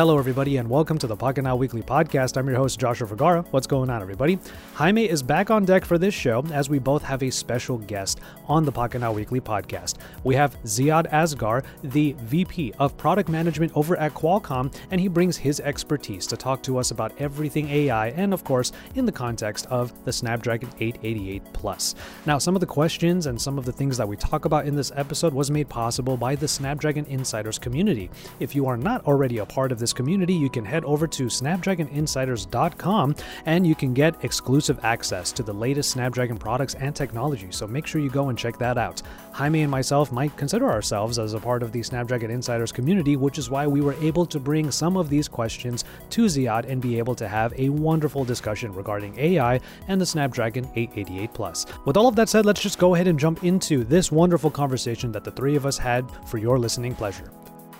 Hello, everybody, and welcome to the Pocket Now Weekly Podcast. I'm your host, Joshua Vergara. What's going on, everybody? Jaime is back on deck for this show as we both have a special guest on the Pocket Now Weekly Podcast. We have Ziad Asghar, the VP of Product Management over at Qualcomm, and he brings his expertise to talk to us about everything AI and, of course, in the context of the Snapdragon 888 Plus. Now, some of the questions and some of the things that we talk about in this episode was made possible by the Snapdragon Insiders community. If you are not already a part of this community, you can head over to snapdragoninsiders.com and you can get exclusive access to the latest Snapdragon products and technology. So make sure you go and check that out. Jaime and myself might consider ourselves as a part of the Snapdragon Insiders community, which is why we were able to bring some of these questions to Ziad and be able to have a wonderful discussion regarding AI and the Snapdragon 888 Plus. With all of that said, let's just go ahead and jump into this wonderful conversation that the three of us had for your listening pleasure.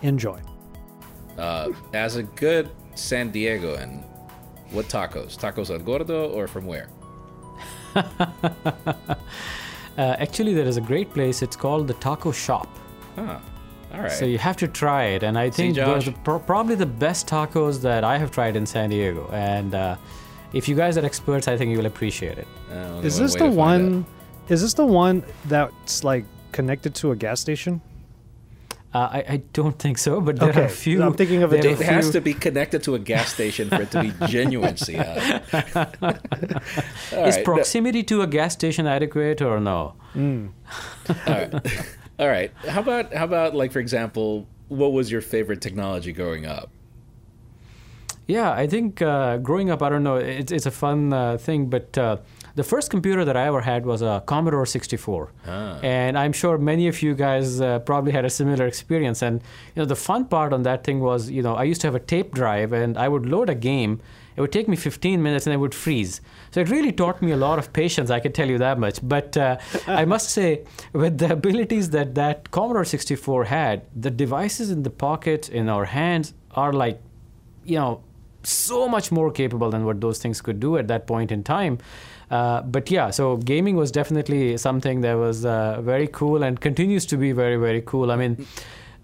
Enjoy. Uh, as a good San Diegoan, what tacos? Tacos El Gordo or from where? uh, actually, there is a great place. It's called the Taco Shop. Huh. All right. So you have to try it, and I think those are pro- probably the best tacos that I have tried in San Diego. And uh, if you guys are experts, I think you will appreciate it. Uh, Is this the to find one? Is this the one that's like connected to a gas station? Uh, I, I don't think so, but there Okay, are a few. I'm thinking of a there It has to be connected to a gas station for it to be genuine, Ziad. Is right. proximity to a gas station adequate or no? All right. All right. How about how about like for example, what was your favorite technology growing up? Yeah, I think uh, growing up, I don't know, it's, it's a fun uh, thing, but uh, the first computer that I ever had was a Commodore 64. Ah. And I'm sure many of you guys uh, probably had a similar experience. And, you know, the fun part on that thing was, you know, I used to have a tape drive and I would load a game. It would take me 15 minutes and it would freeze. So it really taught me a lot of patience, I can tell you that much. But uh, I must say, with the abilities that that Commodore 64 had, the devices in the pocket, in our hands, are like, you know, so much more capable than what those things could do at that point in time. Uh, but yeah, so gaming was definitely something that was uh, very cool and continues to be very very cool. I mean.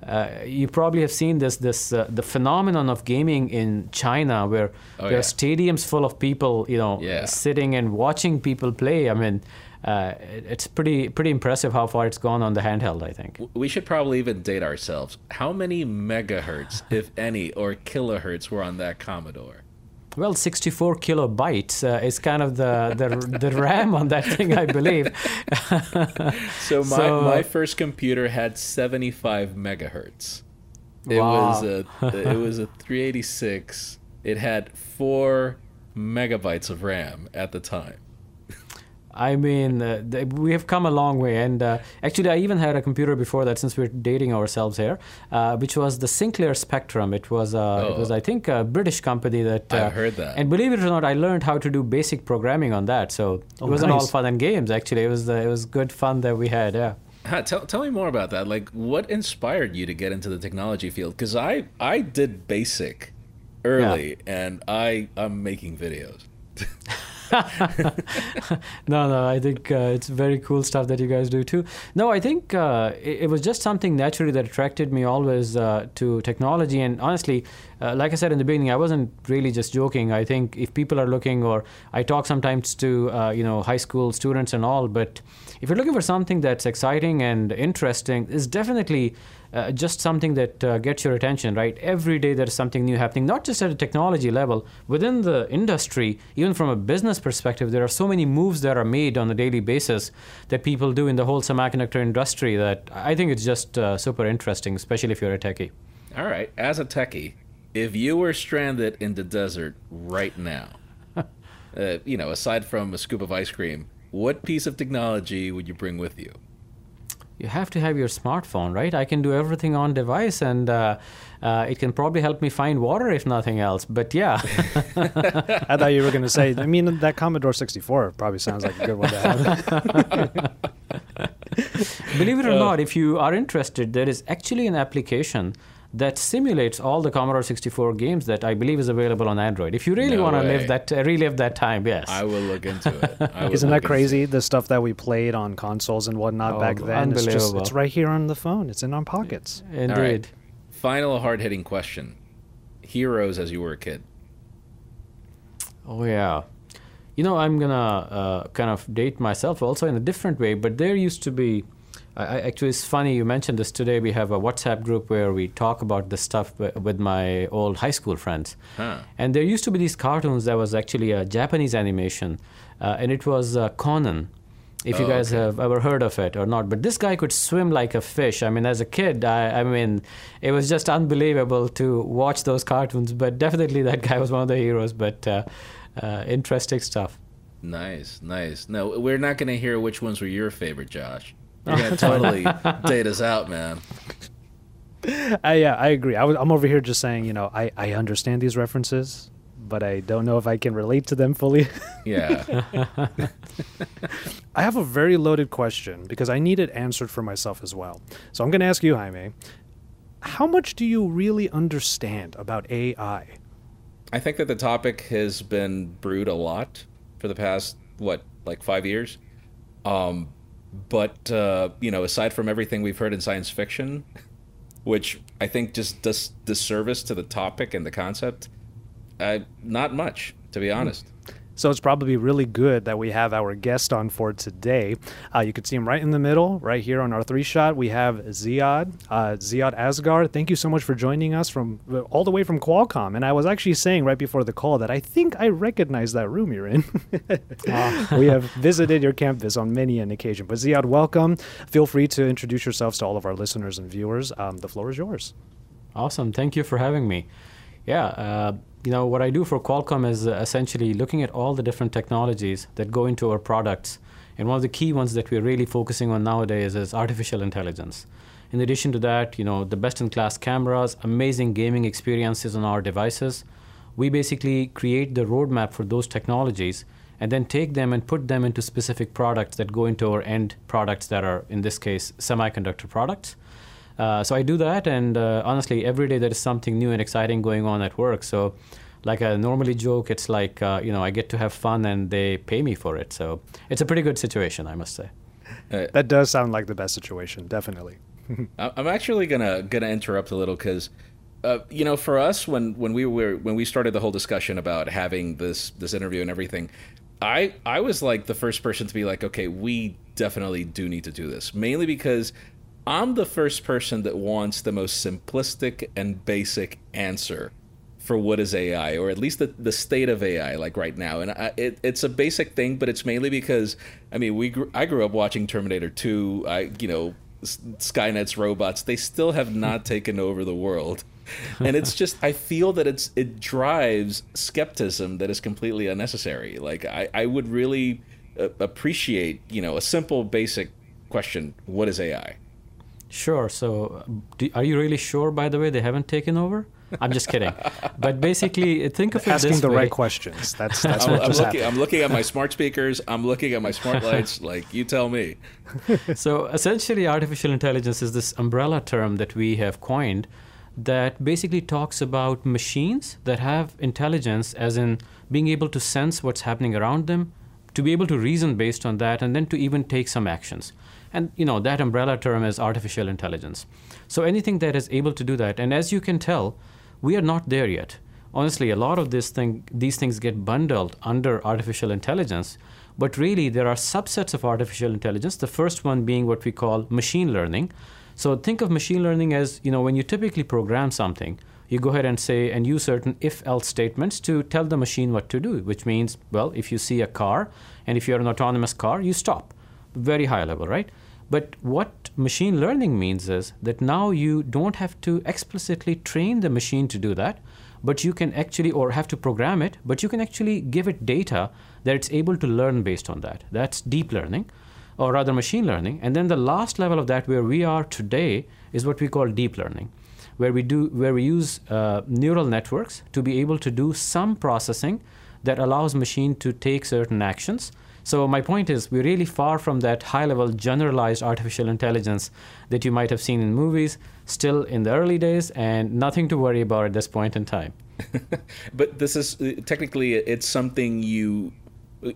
Uh, you probably have seen this this uh, the phenomenon of gaming in China, where Oh, there yeah. are stadiums full of people, you know, Yeah. sitting and watching people play. I mean, uh, it's pretty pretty impressive how far it's gone on the handheld. I think. We should probably even date ourselves. How many megahertz, if any, or kilohertz were on that Commodore? Well, 64 kilobytes uh, is kind of the, the the RAM on that thing, I believe. So my, So- my first computer had 75 megahertz. It Wow. was a it was a 386. It had 4 megabytes of RAM at the time. I mean, uh, th- we have come a long way. And uh, actually, I even had a computer before that, since we're dating ourselves here, uh, which was the Sinclair Spectrum. It was, uh, it was, I think, a British company that. Uh, I've heard that. And believe it or not, I learned how to do basic programming on that. So it Oh, wasn't all nice. fun and games. Actually, it was uh, it was good fun that we had. Yeah. Huh, tell, tell me more about that. Like, what inspired you to get into the technology field? Because I, I did basic early, and I I'm making videos. no, no, I think uh, it's very cool stuff that you guys do too. No, I think uh, it, it was just something naturally that attracted me always uh, to technology. And honestly, uh, like I said in the beginning, I wasn't really just joking. I think if people are looking, or I talk sometimes to uh, you know high school students and all, but if you're looking for something that's exciting and interesting, it's definitely uh, just something that uh, gets your attention, right? Every day there's something new happening, not just at a technology level, within the industry, even from a business perspective, there are so many moves that are made on a daily basis that people do in the whole semiconductor industry that I think it's just uh, super interesting, especially if you're a techie. All right, as a techie, if you were stranded in the desert right now, uh, you know, aside from a scoop of ice cream, what piece of technology would you bring with you? You have to have your smartphone, right? I can do everything on device, and uh, uh, it can probably help me find water if nothing else. But yeah, I thought you were going to say. I mean, that Commodore 64 probably sounds like a good one to have. Believe it or not, if you are interested, there is actually an application that simulates all the Commodore 64 games that I believe is available on Android. If you really No want to live that, uh, relive that time, yes. I will look into it. I will Isn't that crazy? The stuff that we played on consoles and whatnot Oh, back then. It's just it's right here on the phone. It's in our pockets. Into Indeed. right. Final hard hitting question. heroes as you were a kid? Oh yeah, you know I'm gonna uh, kind of date myself also in a different way. But there used to be, I, I, actually it's funny you mentioned this today. We have a WhatsApp group where we talk about this stuff with my old high school friends, Huh. and there used to be these cartoons that was actually a Japanese animation, uh, and it was uh, Conan. If you Oh, guys okay. have ever heard of it or not, but this guy could swim like a fish. I mean, as a kid, I, I mean, it was just unbelievable to watch those cartoons. But definitely, that guy was one of the heroes. But uh, uh, interesting stuff. Nice, nice. No, we're not going to hear which ones were your favorite, Josh. You're totally date us out, man. Uh, yeah, I agree. I was, I'm over here just saying, you know, I, I understand these references, but I don't know if I can relate to them fully. Yeah. I have a very loaded question because I need it answered for myself as well. So I'm going to ask you, Jaime, how much do you really understand about AI? I think that the topic has been brewed a lot for the past what, like five years. Um, but uh, you know, aside from everything we've heard in science fiction, which I think just does disservice to the topic and the concept, uh, not much, to be honest. So it's probably really good that we have our guest on for today. Uh, you can see him right in the middle, right here on our three shot. We have Ziad, uh, Ziad Asghar. Thank you so much for joining us from uh, all the way from Qualcomm. And I was actually saying right before the call that I think I recognize that room you're in. we have visited your campus on many an occasion. But Ziad, welcome. Feel free to introduce yourselves to all of our listeners and viewers. Um, the floor is yours. Awesome. Thank you for having me. Yeah, uh, you know, what I do for Qualcomm is uh, essentially looking at all the different technologies that go into our products. And one of the key ones that we're really focusing on nowadays is artificial intelligence. In addition to that, you know, the best in class cameras, amazing gaming experiences on our devices. We basically create the roadmap for those technologies and then take them and put them into specific products that go into our end products that are, in this case, semiconductor products. Uh, so I do that, and uh, honestly, every day there is something new and exciting going on at work. So, like I normally joke, it's like uh, you know I get to have fun and they pay me for it. So it's a pretty good situation, I must say. That does sound like the best situation, definitely. I- I'm actually gonna gonna interrupt a little because, uh, you know, for us when when we were when we started the whole discussion about having this this interview and everything, I I was like the first person to be like, okay, we definitely do need to do this, mainly because I'm the first person that wants the most simplistic and basic answer for what is AI, or at least the, the state of AI, like right now. And I, it, it's a basic thing, but it's mainly because I mean, we grew, I grew up watching Terminator 2. I you know S- Skynet's robots. They still have not taken over the world, and it's just I feel that it's it drives skepticism that is completely unnecessary. Like I I would really uh, appreciate you know a simple basic question: What is AI? Sure. So, uh, do, are you really sure? By the way, they haven't taken over. I'm just kidding. but basically, think of it Asking this the way. right questions. That's that's I'm, what I'm just looking. happened. I'm looking at my smart speakers. I'm looking at my smart lights. Like you tell me. so essentially artificial intelligence is this umbrella term that we have coined that basically talks about machines that have intelligence as in being able to sense what's happening around them to be able to reason based on that and then to even take some actions. And you know that umbrella term is artificial intelligence. So anything that is able to do that and as you can tell we are not there yet. Honestly a lot of this thing these things get bundled under artificial intelligence but really there are subsets of artificial intelligence the first one being what we call machine learning. So think of machine learning as you know when you typically program something you go ahead and say and use certain if else statements to tell the machine what to do which means well if you see a car and if you're an autonomous car you stop. Very high level right? But what machine learning means is that now you don't have to explicitly train the machine to do that but you can actually or have to program it but you can actually give it data that it's able to learn based on that. That's deep learning or rather machine learning. And then the last level of that where we are today is what we call deep learning where we do where we use uh, neural networks to be able to do some processing that allows machine to take certain actions. So my point is we're really far from that high level generalized artificial intelligence that you might have seen in movies still in the early days and nothing to worry about at this point in time. But this is uh, technically it's something you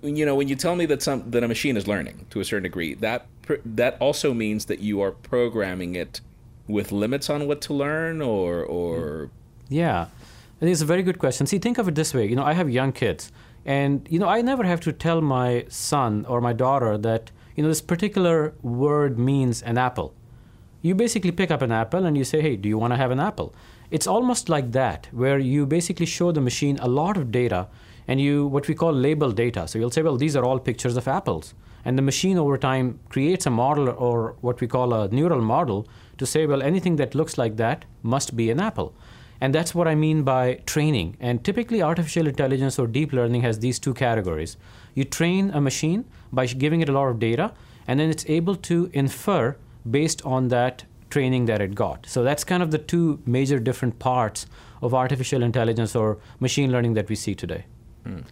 you know when you tell me that some that a machine is learning to a certain degree that that also means that you are programming it with limits on what to learn or or Yeah. I think it's a very good question. See, think of it this way. You know, I have young kids, and you know, I never have to tell my son or my daughter that you know this particular word means an apple. You basically pick up an apple and you say, "Hey, do you want to have an apple?" It's almost like that, where you basically show the machine a lot of data, and you what we call label data. So you'll say, "Well, these are all pictures of apples," and the machine over time creates a model or what we call a neural model to say, "Well, anything that looks like that must be an apple." And that's what I mean by training. And typically, artificial intelligence or deep learning has these two categories. You train a machine by giving it a lot of data, and then it's able to infer based on that training that it got. So that's kind of the two major different parts of artificial intelligence or machine learning that we see today. Mm.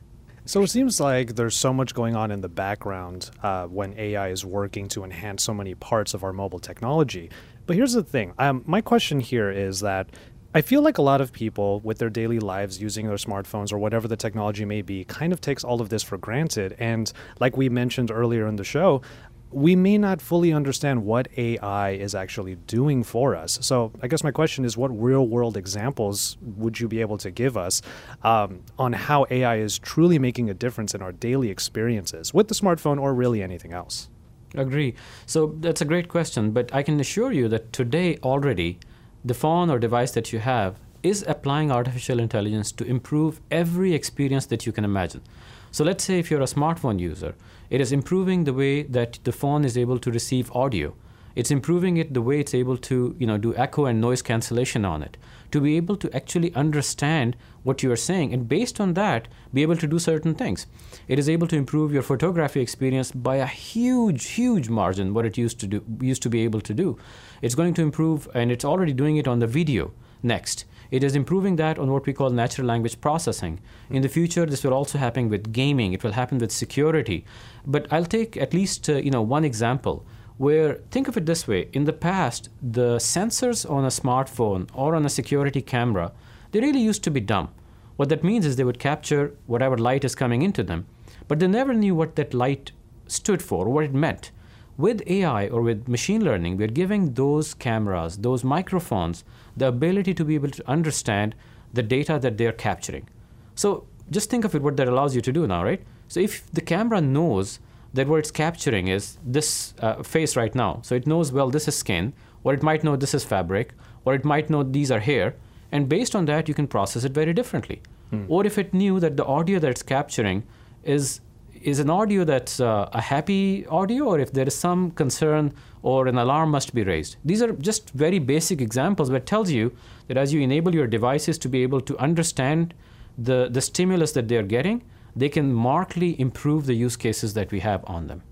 So it seems like there's so much going on in the background uh, when AI is working to enhance so many parts of our mobile technology. But here's the thing um, my question here is that I feel like a lot of people with their daily lives using their smartphones or whatever the technology may be kind of takes all of this for granted. And like we mentioned earlier in the show, we may not fully understand what AI is actually doing for us. So, I guess my question is what real world examples would you be able to give us um, on how AI is truly making a difference in our daily experiences with the smartphone or really anything else? Agree. So, that's a great question, but I can assure you that today already the phone or device that you have is applying artificial intelligence to improve every experience that you can imagine. So let's say if you're a smartphone user, it is improving the way that the phone is able to receive audio. It's improving it the way it's able to, you know, do echo and noise cancellation on it, to be able to actually understand what you are saying and based on that be able to do certain things. It is able to improve your photography experience by a huge, huge margin what it used to do used to be able to do. It's going to improve and it's already doing it on the video next. It is improving that on what we call natural language processing. In the future, this will also happen with gaming. It will happen with security. But I'll take at least uh, you know one example where think of it this way in the past the sensors on a smartphone or on a security camera they really used to be dumb what that means is they would capture whatever light is coming into them but they never knew what that light stood for what it meant with ai or with machine learning we're giving those cameras those microphones the ability to be able to understand the data that they're capturing. So just think of it what that allows you to do now, right? So if the camera knows that what it's capturing is this uh, face right now, so it knows, well, this is skin, or it might know this is fabric, or it might know these are hair, and based on that, you can process it very differently. Hmm. Or if it knew that the audio that it's capturing is is an audio that's uh, a happy audio or if there is some concern or an alarm must be raised. These are just very basic examples, but it tells you that as you enable your devices to be able to understand the, the stimulus that they're getting, they can markedly improve the use cases that we have on them.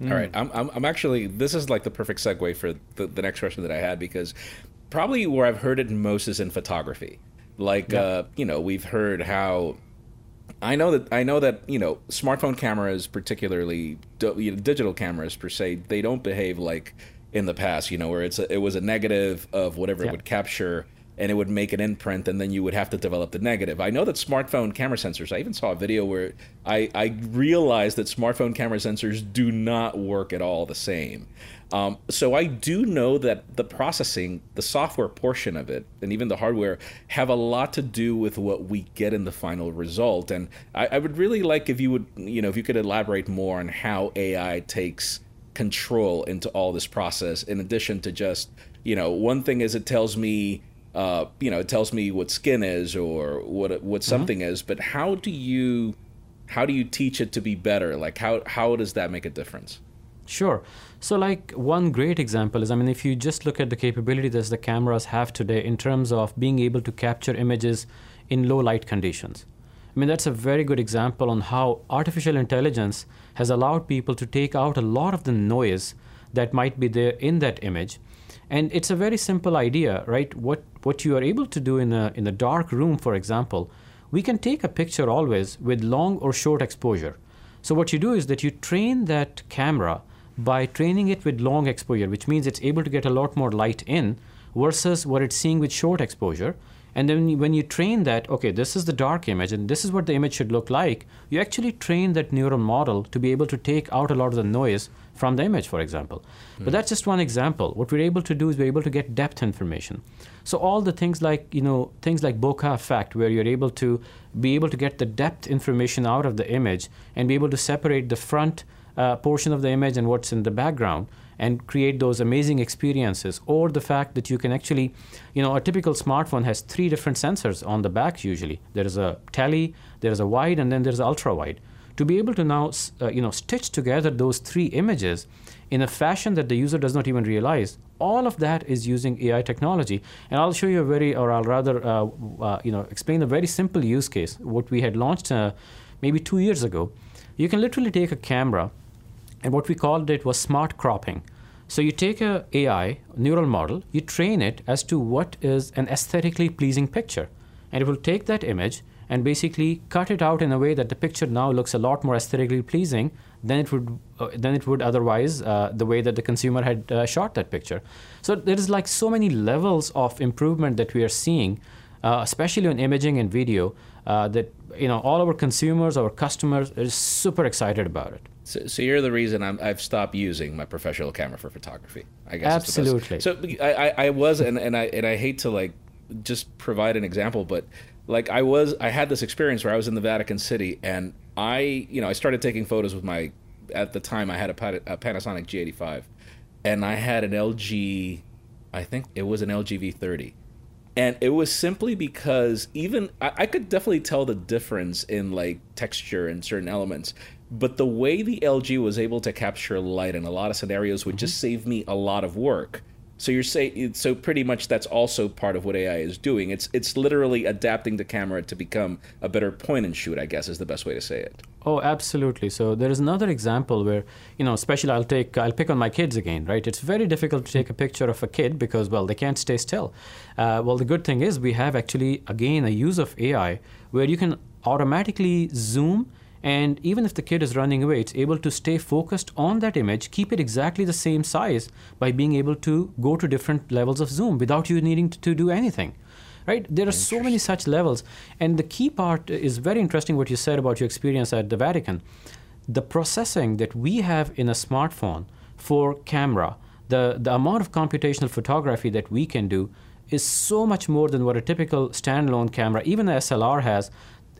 Mm. All right, I'm, I'm, I'm, actually, this is like the perfect segue for the, the next question that I had because probably where I've heard it most is in photography. Like, yeah. uh, you know, we've heard how I know that I know that you know smartphone cameras, particularly you know, digital cameras per se, they don't behave like in the past. You know, where it's a, it was a negative of whatever yeah. it would capture, and it would make an imprint, and then you would have to develop the negative. I know that smartphone camera sensors. I even saw a video where I I realized that smartphone camera sensors do not work at all the same. Um, so I do know that the processing, the software portion of it, and even the hardware have a lot to do with what we get in the final result. And I, I would really like if you would, you know, if you could elaborate more on how AI takes control into all this process, in addition to just, you know, one thing is it tells me. Uh, you know, it tells me what skin is or what what mm-hmm. something mm-hmm. is, but how do you how do you teach it to be better? Like how how does that make a difference? Sure. So, like one great example is, I mean, if you just look at the capability that the cameras have today in terms of being able to capture images in low light conditions. I mean, that's a very good example on how artificial intelligence has allowed people to take out a lot of the noise that might be there in that image. And it's a very simple idea, right? What what you are able to do in a in a dark room, for example, we can take a picture always with long or short exposure. So what you do is that you train that camera by training it with long exposure, which means it's able to get a lot more light in versus what it's seeing with short exposure. And then when you train that, okay, this is the dark image and this is what the image should look like, you actually train that neural model to be able to take out a lot of the noise from the image, for example. But hmm. that's just one example. What we're able to do is we're able to get depth information. So all the things like you know things like bokeh effect, where you're able to be able to get the depth information out of the image and be able to separate the front uh, portion of the image and what's in the background and create those amazing experiences or the fact that you can actually you know a typical smartphone has three different sensors on the back usually. There is a tele there is a wide and then there's ultra wide. To be able to now uh, you know stitch together those three images in a fashion that the user does not even realize all of that is using ai technology. And i'll show you a very or i'll rather uh, uh, you know explain a very simple use case what we had launched uh, maybe two years ago. You can literally take a camera and what we called it was smart cropping so you take a ai neural model you train it as to what is an aesthetically pleasing picture and it will take that image and basically cut it out in a way that the picture now looks a lot more aesthetically pleasing than it would uh, than it would otherwise uh, the way that the consumer had uh, shot that picture. So there is like so many levels of improvement that we are seeing, uh, especially on imaging and video, uh, that you know all our consumers, our customers are super excited about it. So, so you're the reason i have stopped using my professional camera for photography. I guess absolutely. So I, I, I was and, and I and I hate to like just provide an example, but like I was, I had this experience where I was in the Vatican City, and I, you know, I started taking photos with my. At the time, I had a, a Panasonic G85, and I had an LG, I think it was an LG V30, and it was simply because even I, I could definitely tell the difference in like texture and certain elements but the way the LG was able to capture light in a lot of scenarios would mm-hmm. just save me a lot of work so you're saying so pretty much that's also part of what AI is doing. It's it's literally adapting the camera to become a better point and shoot. I guess is the best way to say it. Oh, absolutely. So there is another example where you know, especially I'll take I'll pick on my kids again, right? It's very difficult to take a picture of a kid because well they can't stay still. Uh, well, the good thing is we have actually again a use of AI where you can automatically zoom and even if the kid is running away, it's able to stay focused on that image, keep it exactly the same size by being able to go to different levels of zoom without you needing to, do anything. Right? There are so many such levels. And the key part is very interesting what you said about your experience at the Vatican. The processing that we have in a smartphone for camera, the, the amount of computational photography that we can do is so much more than what a typical standalone camera, even the SLR, has.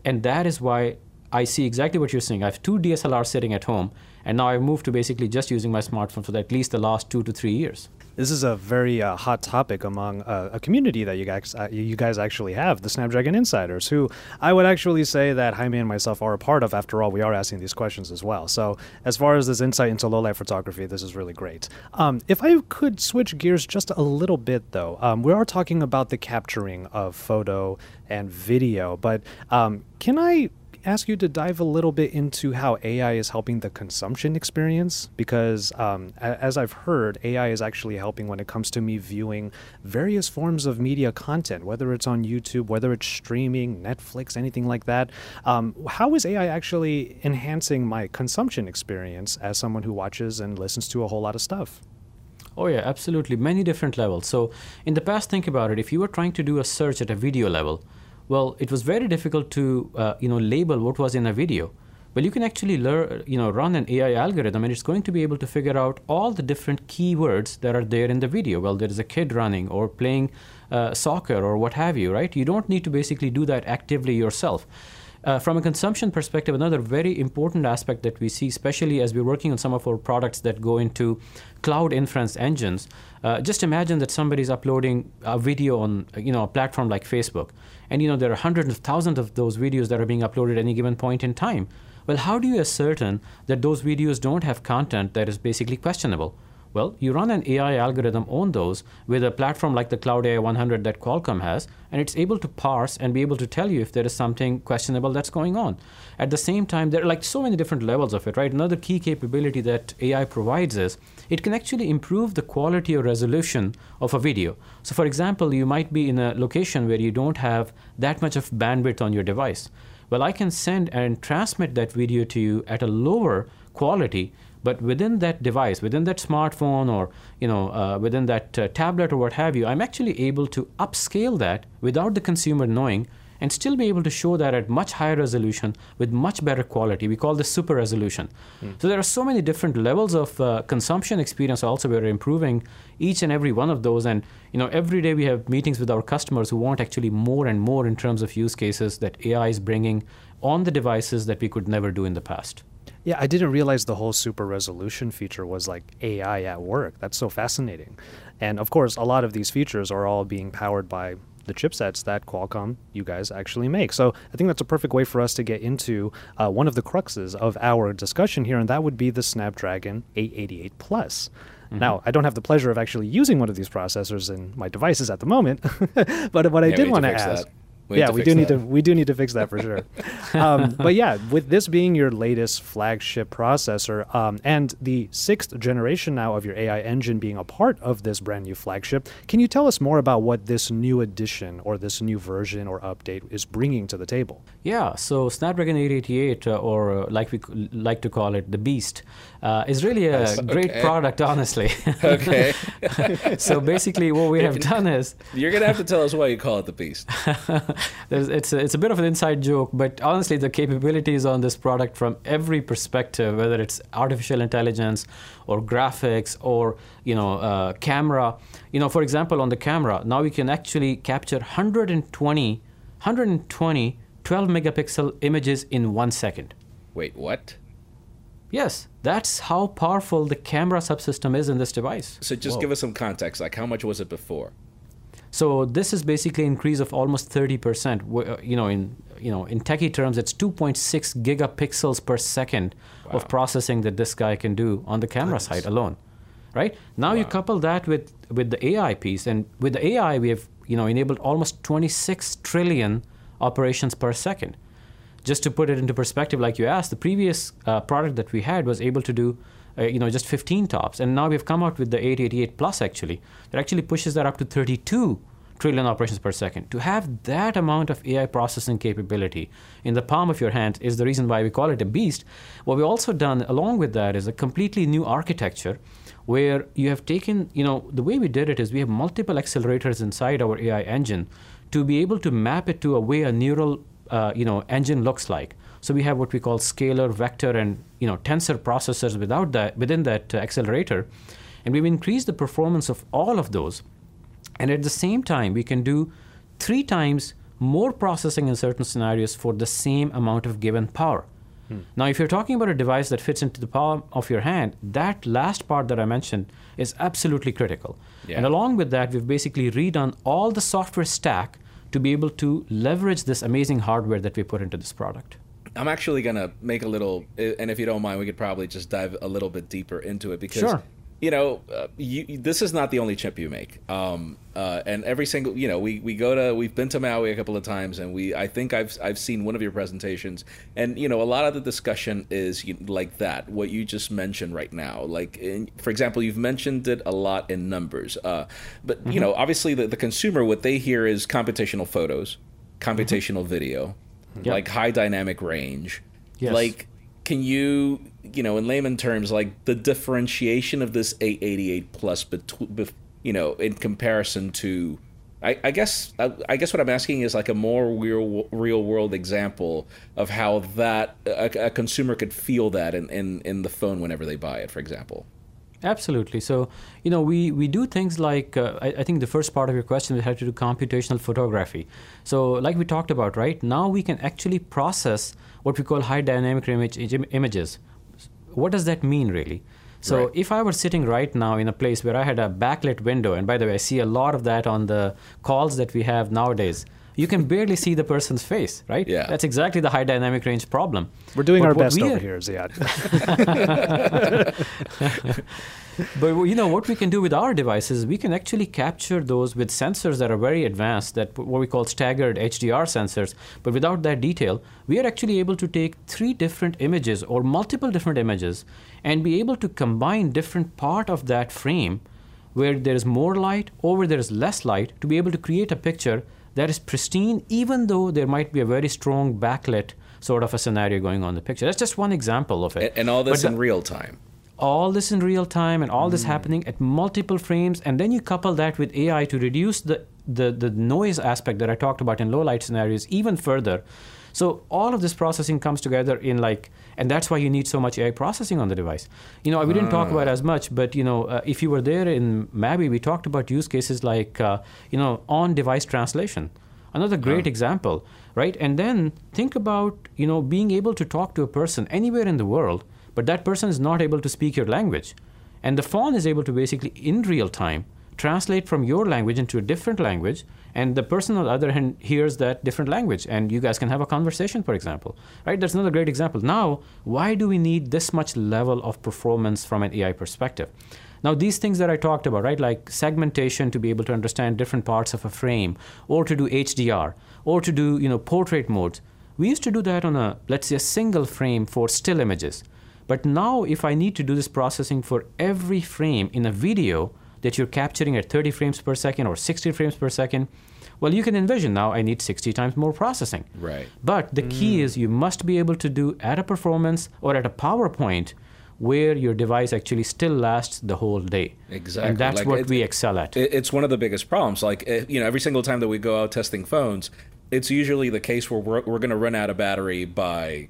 And that is why I see exactly what you're saying. I have two DSLRs sitting at home, and now I've moved to basically just using my smartphone for at least the last two to three years. This is a very uh, hot topic among uh, a community that you guys uh, you guys actually have, the Snapdragon Insiders, who I would actually say that Jaime and myself are a part of. After all, we are asking these questions as well. So, as far as this insight into low light photography, this is really great. Um, if I could switch gears just a little bit, though, um, we are talking about the capturing of photo and video, but um, can I ask you to dive a little bit into how AI is helping the consumption experience because, um, as I've heard, AI is actually helping when it comes to me viewing various forms of media content, whether it's on YouTube, whether it's streaming, Netflix, anything like that. Um, how is AI actually enhancing my consumption experience as someone who watches and listens to a whole lot of stuff? Oh, yeah, absolutely. Many different levels. So, in the past, think about it. If you were trying to do a search at a video level, well, it was very difficult to uh, you know label what was in a video. Well, you can actually learn, you know, run an AI algorithm, and it's going to be able to figure out all the different keywords that are there in the video. Well, there is a kid running or playing uh, soccer or what have you, right? You don't need to basically do that actively yourself. Uh, from a consumption perspective, another very important aspect that we see, especially as we're working on some of our products that go into cloud inference engines, uh, just imagine that somebody's uploading a video on you know a platform like Facebook, and you know there are hundreds of thousands of those videos that are being uploaded at any given point in time. Well, how do you ascertain that those videos don't have content that is basically questionable? Well, you run an AI algorithm on those with a platform like the Cloud AI 100 that Qualcomm has, and it's able to parse and be able to tell you if there is something questionable that's going on. At the same time, there are like so many different levels of it, right? Another key capability that AI provides is it can actually improve the quality or resolution of a video. So, for example, you might be in a location where you don't have that much of bandwidth on your device. Well, I can send and transmit that video to you at a lower quality but within that device, within that smartphone or you know, uh, within that uh, tablet or what have you, I'm actually able to upscale that without the consumer knowing and still be able to show that at much higher resolution with much better quality. We call this super resolution. Mm. So there are so many different levels of uh, consumption experience. Also, we're improving each and every one of those. And you know, every day we have meetings with our customers who want actually more and more in terms of use cases that AI is bringing on the devices that we could never do in the past. Yeah, I didn't realize the whole super resolution feature was like AI at work. That's so fascinating. And of course, a lot of these features are all being powered by the chipsets that Qualcomm, you guys actually make. So I think that's a perfect way for us to get into uh, one of the cruxes of our discussion here, and that would be the Snapdragon 888 Plus. Mm-hmm. Now, I don't have the pleasure of actually using one of these processors in my devices at the moment, but what I did want to ask. That. We yeah, we do that. need to we do need to fix that for sure. um, but yeah, with this being your latest flagship processor um, and the sixth generation now of your AI engine being a part of this brand new flagship, can you tell us more about what this new addition or this new version or update is bringing to the table? Yeah, so Snapdragon 888, uh, or uh, like we like to call it, the Beast, uh, is really a okay. great product, honestly. okay. so basically, what we have done is you're gonna have to tell us why you call it the Beast. It's a, it's a bit of an inside joke, but honestly, the capabilities on this product from every perspective, whether it's artificial intelligence or graphics or you know uh, camera, you know, for example, on the camera, now we can actually capture 120, 120 12 megapixel images in one second. Wait, what? Yes, that's how powerful the camera subsystem is in this device. So just Whoa. give us some context. Like, how much was it before? So this is basically an increase of almost 30%. Uh, you know, in you know, in techie terms, it's 2.6 gigapixels per second wow. of processing that this guy can do on the camera side alone. Right now, wow. you couple that with with the AI piece, and with the AI, we have you know enabled almost 26 trillion operations per second just to put it into perspective, like you asked, the previous uh, product that we had was able to do, uh, you know, just 15 tops, and now we've come out with the 888 Plus actually that actually pushes that up to 32 trillion operations per second. To have that amount of AI processing capability in the palm of your hand is the reason why we call it a beast. What we've also done along with that is a completely new architecture where you have taken, you know, the way we did it is we have multiple accelerators inside our AI engine to be able to map it to a way a neural uh, you know engine looks like. So we have what we call scalar, vector, and you know tensor processors without that within that uh, accelerator, and we've increased the performance of all of those. And at the same time, we can do three times more processing in certain scenarios for the same amount of given power. Hmm. Now, if you're talking about a device that fits into the palm of your hand, that last part that I mentioned is absolutely critical. Yeah. And along with that, we've basically redone all the software stack to be able to leverage this amazing hardware that we put into this product. I'm actually gonna make a little, and if you don't mind, we could probably just dive a little bit deeper into it because sure you know, uh, you, this is not the only chip you make. Um, uh, and every single, you know, we, we go to, we've been to Maui a couple of times, and we, I think I've I've seen one of your presentations, and you know, a lot of the discussion is you, like that, what you just mentioned right now. Like, in, for example, you've mentioned it a lot in numbers, uh, but mm-hmm. you know, obviously, the, the consumer, what they hear is computational photos, computational mm-hmm. video, yep. like high dynamic range, yes. like can you you know in layman terms like the differentiation of this 888 plus between you know in comparison to I, I guess I, I, guess what I'm asking is like a more real real world example of how that a, a consumer could feel that in, in, in the phone whenever they buy it, for example. Absolutely. So, you know, we, we do things like, uh, I, I, think the first part of your question we had to do computational photography. So, like we talked about, right? Now we can actually process what we call high dynamic image, images. What does that mean, really? So, right. if I were sitting right now in a place where I had a backlit window, and by the way, I see a lot of that on the calls that we have nowadays you can barely see the person's face, right? Yeah. That's exactly the high dynamic range problem. We're doing but our best over are... here, Ziad. but you know what we can do with our devices, we can actually capture those with sensors that are very advanced, that what we call staggered HDR sensors. But without that detail, we are actually able to take three different images or multiple different images and be able to combine different part of that frame where there is more light or where there is less light to be able to create a picture that is pristine, even though there might be a very strong backlit sort of a scenario going on in the picture. That's just one example of it. And, and all this but in the, real time. All this in real time, and all mm. this happening at multiple frames, and then you couple that with AI to reduce the the, the noise aspect that I talked about in low light scenarios even further. So all of this processing comes together in like, and that's why you need so much AI processing on the device. You know, we didn't talk about as much, but you know, uh, if you were there in Maui, we talked about use cases like, uh, you know, on-device translation. Another great example, right? And then think about, you know, being able to talk to a person anywhere in the world, but that person is not able to speak your language. And the phone is able to basically, in real time, translate from your language into a different language, and the person on the other hand hears that different language, and you guys can have a conversation, for example. Right? That's another great example. Now, why do we need this much level of performance from an AI perspective? Now, these things that I talked about, right, like segmentation to be able to understand different parts of a frame, or to do HDR, or to do you know portrait modes, we used to do that on a let's say a single frame for still images. But now, if I need to do this processing for every frame in a video that you're capturing at 30 frames per second or 60 frames per second, well, you can envision now I need 60 times more processing. Right. But the key is you must be able to do at a performance or at a power point where your device actually still lasts the whole day. Exactly. And that's Like, what we excel at. It's one of the biggest problems. Like, eh, you know, every single time that we go out testing phones, it's usually the case where we're, we're going to run out of battery by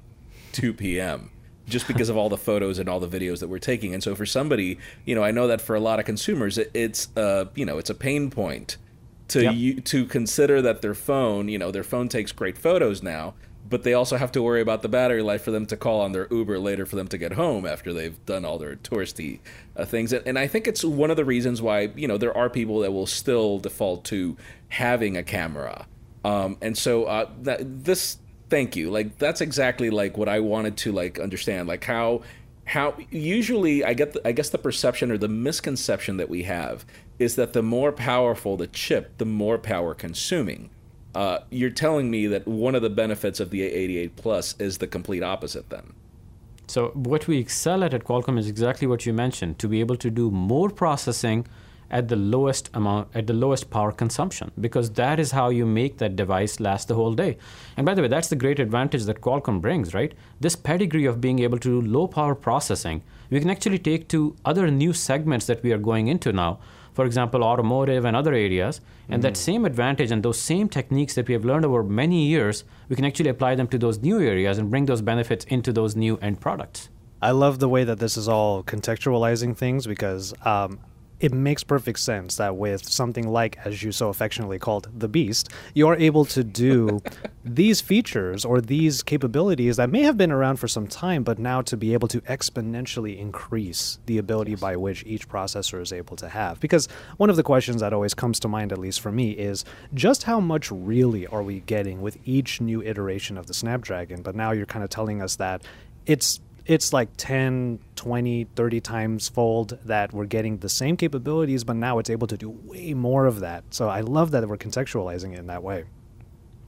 2 p.m. just because of all the photos and all the videos that we're taking. And so for somebody, you know, I know that for a lot of consumers, it, it's, uh, you know, it's a pain point to Yep. you, to consider that their phone, you know, their phone takes great photos now, but they also have to worry about the battery life for them to call on their Uber later for them to get home after they've done all their touristy uh, things. And, and I think it's one of the reasons why you know there are people that will still default to having a camera. Um, and so uh, that this, thank you. Like that's exactly like what I wanted to like understand, like how how usually I get the, I guess the perception or the misconception that we have is that the more powerful the chip, the more power consuming. Uh, you're telling me that one of the benefits of the 88 Plus is the complete opposite, then. So what we excel at at Qualcomm is exactly what you mentioned, to be able to do more processing at the lowest amount at the lowest power consumption because that is how you make that device last the whole day. And by the way, that's the great advantage that Qualcomm brings, right? This pedigree of being able to do low power processing, we can actually take to other new segments that we are going into now. For example, automotive and other areas. And that same advantage and those same techniques that we have learned over many years, we can actually apply them to those new areas and bring those benefits into those new end products. I love the way that this is all contextualizing things because um, it makes perfect sense that with something like, as you so affectionately called, the Beast, you're able to do these features or these capabilities that may have been around for some time, but now to be able to exponentially increase the ability by which each processor is able to have. Because one of the questions that always comes to mind, at least for me, is just how much really are we getting with each new iteration of the Snapdragon? But now you're kind of telling us that it's it's like 10 20 30 times fold that we're getting the same capabilities but now it's able to do way more of that so i love that we're contextualizing it in that way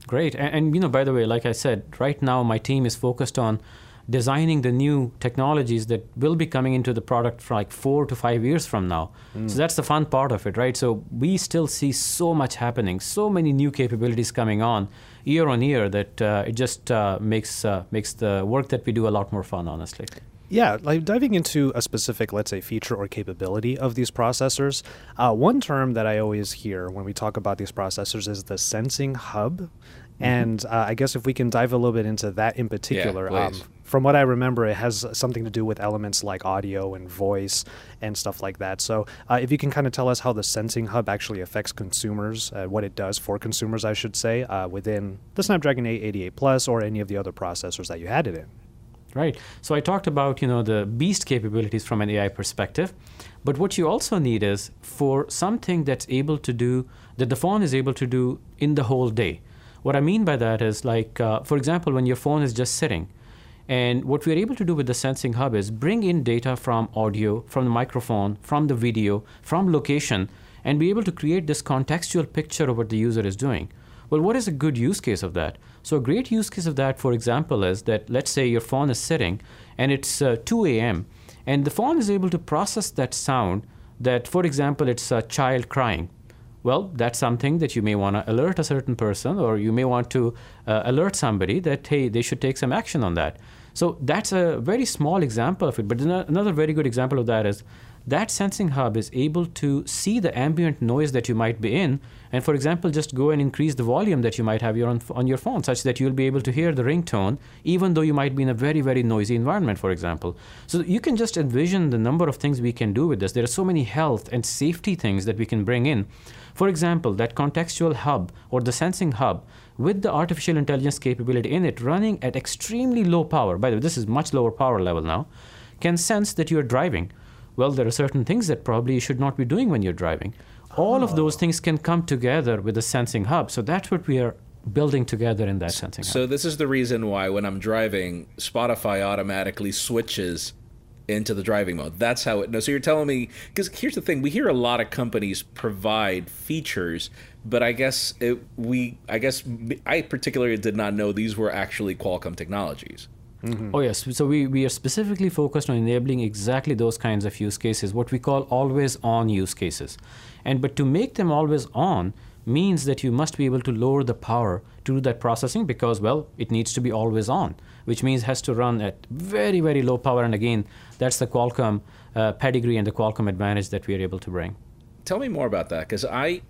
Great. And, and, you know, by the way, like I said, right now my team is focused on designing the new technologies that will be coming into the product for like four to five years from now. Mm. So that's the fun part of it, right? So we still see so much happening, so many new capabilities coming on year on year that uh, it just uh, makes uh, makes the work that we do a lot more fun, honestly. Yeah, like diving into a specific, let's say, feature or capability of these processors. Uh, one term that I always hear when we talk about these processors is the sensing hub. And uh, I guess if we can dive a little bit into that in particular, um, from what I remember, it has something to do with elements like audio and voice and stuff like that. So, uh, if you can kind of tell us how the sensing hub actually affects consumers, uh, what it does for consumers, I should say, uh, within the Snapdragon 888 Plus or any of the other processors that you had it in. Right. So I talked about you know the beast capabilities from an AI perspective, but what you also need is for something that's able to do that the phone is able to do in the whole day. What I mean by that is like, uh, for example, when your phone is just sitting, and what we're able to do with the sensing hub is bring in data from audio, from the microphone, from the video, from location, and be able to create this contextual picture of what the user is doing. Well, what is a good use case of that? So, a great use case of that, for example, is that let's say your phone is sitting and it's uh, 2 a.m., and the phone is able to process that sound that, for example, it's a child crying. Well, that's something that you may want to alert a certain person, or you may want to uh, alert somebody that, hey, they should take some action on that. So, that's a very small example of it. But another very good example of that is that sensing hub is able to see the ambient noise that you might be in. And for example just go and increase the volume that you might have your on, on your phone such that you'll be able to hear the ringtone even though you might be in a very very noisy environment for example. So you can just envision the number of things we can do with this. There are so many health and safety things that we can bring in. For example that contextual hub or the sensing hub with the artificial intelligence capability in it running at extremely low power. By the way this is much lower power level now can sense that you're driving well, there are certain things that probably you should not be doing when you're driving. All oh. of those ah. things can come together with a sensing hub. So that's what we are building together in that sensing so hub. this is the reason why when I'm driving, Spotify automatically switches into the driving mode. That's how it. No, so you're telling me because here's the thing: we hear a lot of companies provide features, but I guess it, we, I guess I particularly did not know these were actually Qualcomm technologies. Mm-hmm. Oh, yes. So we, we are specifically focused on enabling exactly those kinds of use cases, what we call always on use cases. And but to make them always on means that you must be able to lower the power to do that processing because, well, it needs to be always on, which means has to run at very, very low power. And again, that's the Qualcomm uh, pedigree and the Qualcomm advantage that we are able to bring. Tell me more about that because I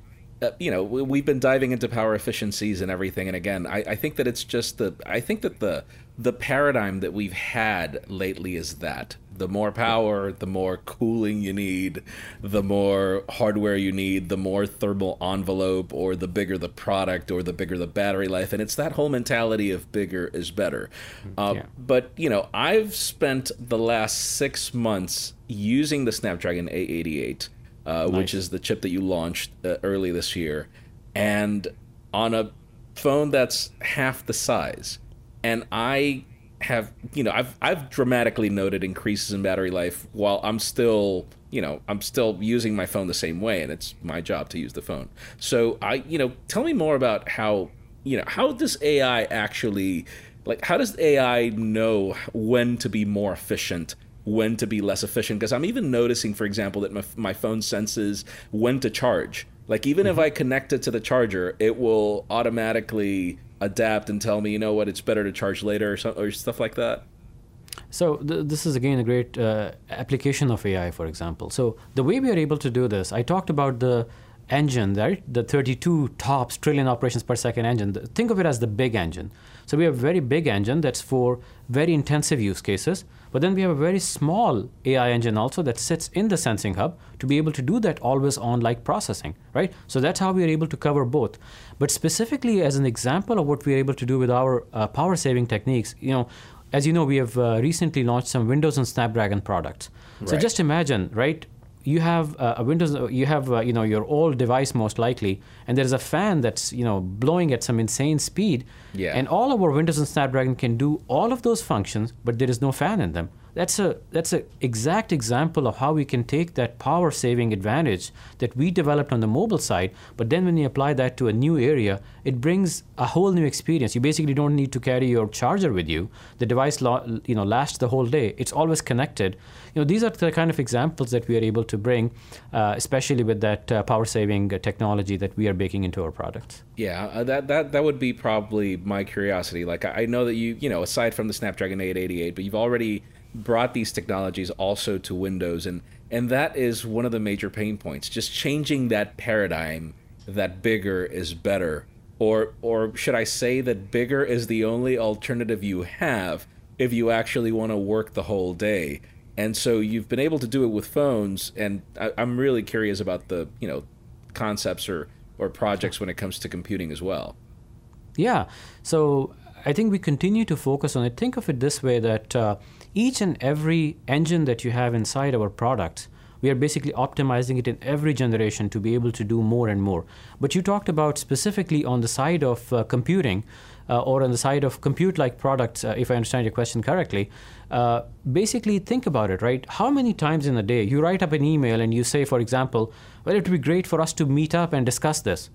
uh, you know, we've been diving into power efficiencies and everything, and again, I, I, think that it's just the. I think that the the paradigm that we've had lately is that the more power, the more cooling you need, the more hardware you need, the more thermal envelope, or the bigger the product, or the bigger the battery life, and it's that whole mentality of bigger is better. Uh, yeah. But you know, I've spent the last six months using the Snapdragon 888 uh, nice. which is the chip that you launched uh, early this year, and on a phone that's half the size. And I have, you know, I've I've dramatically noted increases in battery life while I'm still, you know, I'm still using my phone the same way, and it's my job to use the phone. So I, you know, tell me more about how, you know, how does AI actually like how does AI know when to be more efficient when to be less efficient because i'm even noticing for example that my, my phone senses when to charge like even mm-hmm. if i connect it to the charger it will automatically adapt and tell me you know what it's better to charge later or, so, or stuff like that? So th- this is again a great uh, application of ai for example. So the way we are able to do this i talked about the engine right? The 32 tops trillion operations per second engine. Think of it as the big engine. So we have a very big engine that's for very intensive use cases but then we have a very small AI engine also that sits in the sensing hub to be able to do that always on like processing, right? So that's how we are able to cover both. But specifically, as an example of what we are able to do with our uh, power saving techniques, you know, as you know, we have uh, recently launched some Windows and Snapdragon products. Right. So just imagine, right? you have uh, a Windows, you have uh, you know your old device most likely, and there's a fan that's you know blowing at some insane speed. Yeah. And all of our Windows and Snapdragon can do all of those functions, but there is no fan in them that's a that's an exact example of how we can take that power saving advantage that we developed on the mobile side but then when you apply that to a new area it brings a whole new experience. You basically don't need to carry your charger with you. The device you know lasts the whole day. It's always connected. You know these are the kind of examples that we are able to bring uh, especially with that uh, power saving technology that we are baking into our products. Yeah uh, that that that would be probably my curiosity. Like I know that you you know aside from the Snapdragon 888 but you've already brought these technologies also to Windows, and and that is one of the major pain points. Just changing that paradigm that bigger is better, or or should I say that bigger is the only alternative you have if you actually want to work the whole day. And so you've been able to do it with phones, and I, I'm really curious about the you know concepts or or projects when it comes to computing as well. Yeah. So I think we continue to focus on it. Think of it this way that. Uh, each and every engine that you have inside our products we are basically optimizing it in every generation to be able to do more and more. But you talked about specifically on the side of uh, computing uh, or on the side of compute like products uh, if i understand your question correctly. Uh, basically think about it right? How many times in a day you write up an email and you say for example well it would be great for us to meet up and discuss this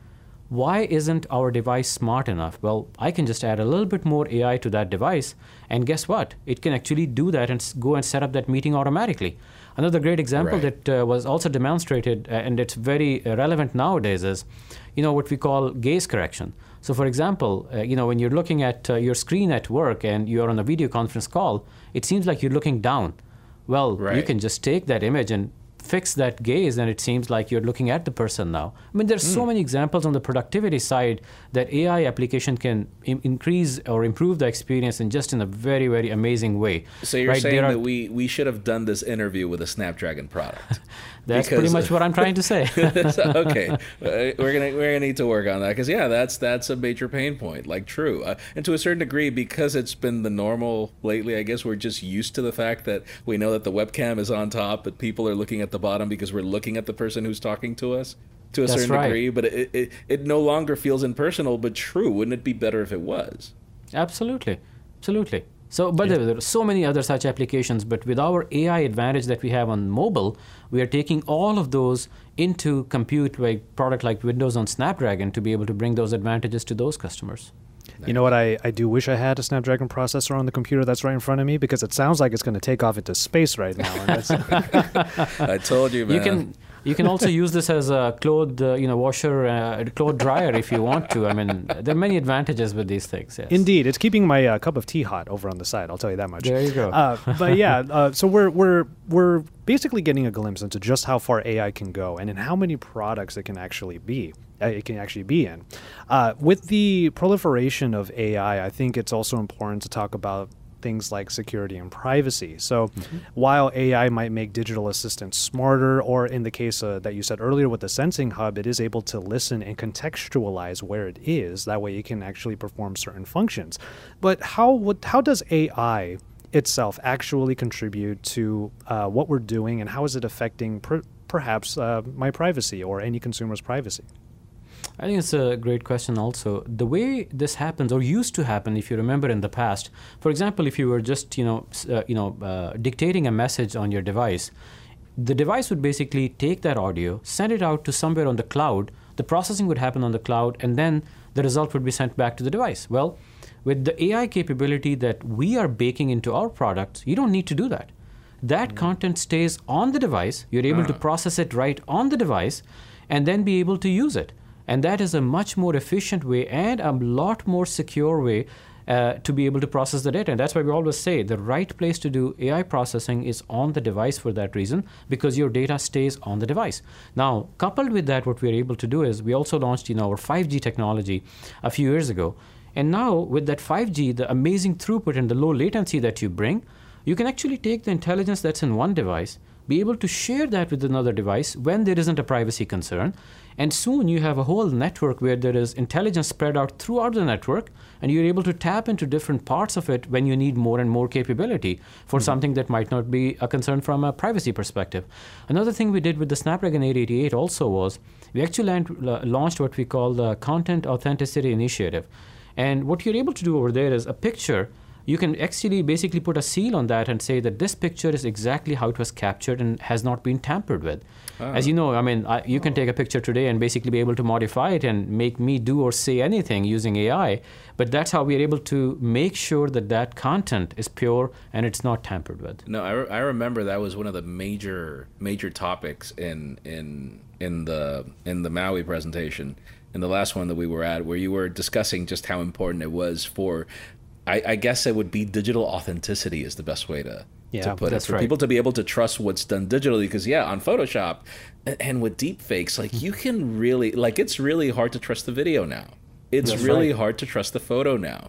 why isn't our device smart enough? Well, I can just add a little bit more AI to that device, and guess what? It can actually do that and go and set up that meeting automatically. Another great example right. that uh, was also demonstrated, uh, and it's very relevant nowadays, is you know what we call gaze correction. So, for example, uh, you know when you're looking at uh, your screen at work and you're on a video conference call, it seems like you're looking down. Well, right. you can just take that image and fix that gaze and it seems like you're looking at the person now. I mean, there's so Hmm. many examples on the productivity side that AI application can Im- increase or improve the experience in just in a very, very amazing way. So you're right? saying are- that we, we should have done this interview with a Snapdragon product. That's pretty much what I'm trying to say. Okay, Uh, we're gonna we're gonna need to work on that because yeah, that's that's a major pain point. Like true, uh, and to a certain degree, because it's been the normal lately. I guess we're just used to the fact that we know that the webcam is on top, but people are looking at the bottom because we're looking at the person who's talking to us. To a That's certain right. degree, but it, it it no longer feels impersonal. But true, wouldn't it be better if it was? Absolutely, absolutely. So, but there there are so many other such applications. But with our AI advantage that we have on mobile, we are taking all of those into compute like product like Windows on Snapdragon to be able to bring those advantages to those customers. You know what? I, I do wish I had a Snapdragon processor on the computer that's right in front of me because it sounds like it's going to take off into space right now. And that's, I told you, man. You can you can also use this as a clothes uh, you know washer, uh, clothes dryer if you want to. I mean, there are many advantages with these things. Yes. Indeed, it's keeping my uh, cup of tea hot over on the side. I'll tell you that much. There you go. Uh, but yeah, uh, so we're we're we're basically getting a glimpse into just how far AI can go and in how many products it can actually be. Uh, it can actually be in. Uh, with the proliferation of AI, I think it's also important to talk about things like security and privacy. So, while AI might make digital assistants smarter, or in the case uh, that you said earlier with the Sensing Hub, it is able to listen and contextualize where it is. That way, it can actually perform certain functions. But how would how does AI itself actually contribute to uh, what we're doing, and how is it affecting per- perhaps uh, my privacy or any consumer's privacy? I think it's a great question also. The way this happens or used to happen if you remember in the past, for example, if you were just, you know, uh, you know, uh, dictating a message on your device, the device would basically take that audio, send it out to somewhere on the cloud, the processing would happen on the cloud and then the result would be sent back to the device. Well, with the AI capability that we are baking into our products, you don't need to do that. That content stays on the device. You're able to process it right on the device and then be able to use it. And that is a much more efficient way and a lot more secure way uh, to be able to process the data. And that's why we always say the right place to do AI processing is on the device for that reason, because your data stays on the device. Now, coupled with that, what we're able to do is we also launched you know, our 5G technology a few years ago. And now, with that 5G, the amazing throughput and the low latency that you bring, you can actually take the intelligence that's in one device, be able to share that with another device when there isn't a privacy concern. And soon you have a whole network where there is intelligence spread out throughout the network, and you're able to tap into different parts of it when you need more and more capability for hmm. something that might not be a concern from a privacy perspective. Another thing we did with the Snapdragon 888 also was we actually launched what we call the Content Authenticity Initiative. And what you're able to do over there is a picture you can actually basically put a seal on that and say that this picture is exactly how it was captured and has not been tampered with. As you know, I mean, I, you can take a picture today and basically be able to modify it and make me do or say anything using AI, but that's how we're able to make sure that that content is pure and it's not tampered with. No, I, re- I remember that was one of the major major topics in in in the in the Maui presentation, in the last one that we were at, where you were discussing just how important it was for. I, I guess it would be digital authenticity is the best way to Yeah, to put that's it for right. people to be able to trust what's done digitally because yeah on Photoshop and, with deep fakes like you can really like it's really hard to trust the video now it's That's really right. hard to trust the photo now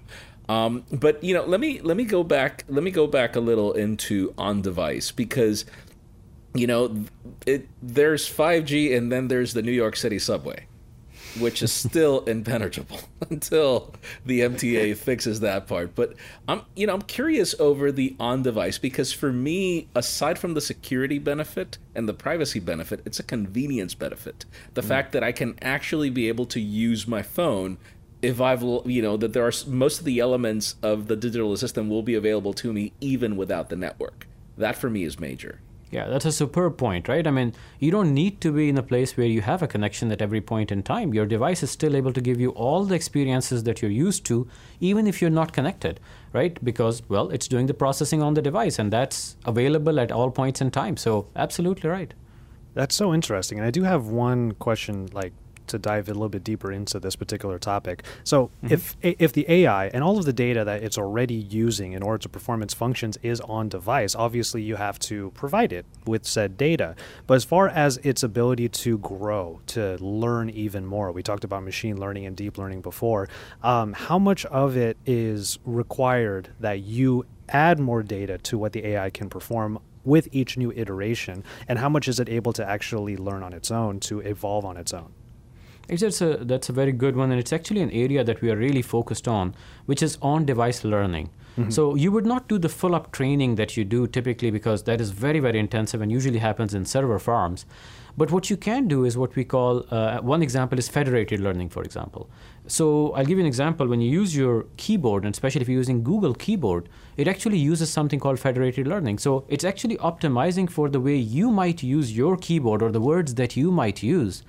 um, but you know let me let me go back let me go back a little into on device because you know it there's 5G and then there's the New York City subway which is still impenetrable until the MTA fixes that part. But I'm, you know, I'm curious over the on-device because for me, aside from the security benefit and the privacy benefit, it's a convenience benefit. The mm-hmm. fact that I can actually be able to use my phone if I've, you know, that there are most of the elements of the digital assistant will be available to me even without the network. That for me is major. Yeah, that's a superb point, right? I mean, you don't need to be in a place where you have a connection at every point in time. Your device is still able to give you all the experiences that you're used to, even if you're not connected, right? Because, well, it's doing the processing on the device, and that's available at all points in time. So, absolutely right. That's so interesting. And I do have one question, like to dive a little bit deeper into this particular topic. So, mm-hmm. if if the AI and all of the data that it's already using in order to perform its functions is on device, obviously you have to provide it with said data. But as far as its ability to grow, to learn even more, we talked about machine learning and deep learning before. Um, how much of it is required that you add more data to what the AI can perform with each new iteration, and how much is it able to actually learn on its own to evolve on its own? It's a, that's a very good one, and it's actually an area that we are really focused on, which is on device learning. Mm-hmm. So you would not do the full up training that you do typically because that is very, very intensive and usually happens in server farms. But what you can do is what we call uh, one example is federated learning, for example. So I'll give you an example. When you use your keyboard, and especially if you're using Google Keyboard, it actually uses something called federated learning. So it's actually optimizing for the way you might use your keyboard or the words that you might use.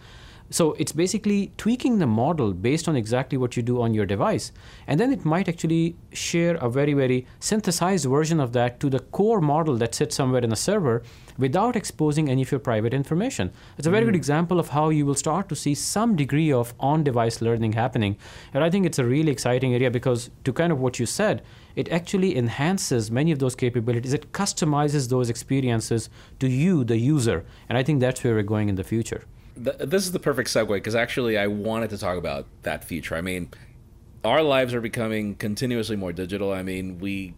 So it's basically tweaking the model based on exactly what you do on your device. And then it might actually share a very, very synthesized version of that to the core model that sits somewhere in a server without exposing any of your private information. It's a very mm. good example of how you will start to see some degree of on device learning happening. And I think it's a really exciting area because, to kind of what you said, it actually enhances many of those capabilities. It customizes those experiences to you, the user. And I think that's where we're going in the future. This is the perfect segue because actually I wanted to talk about that feature. I mean, our lives are becoming continuously more digital. I mean, we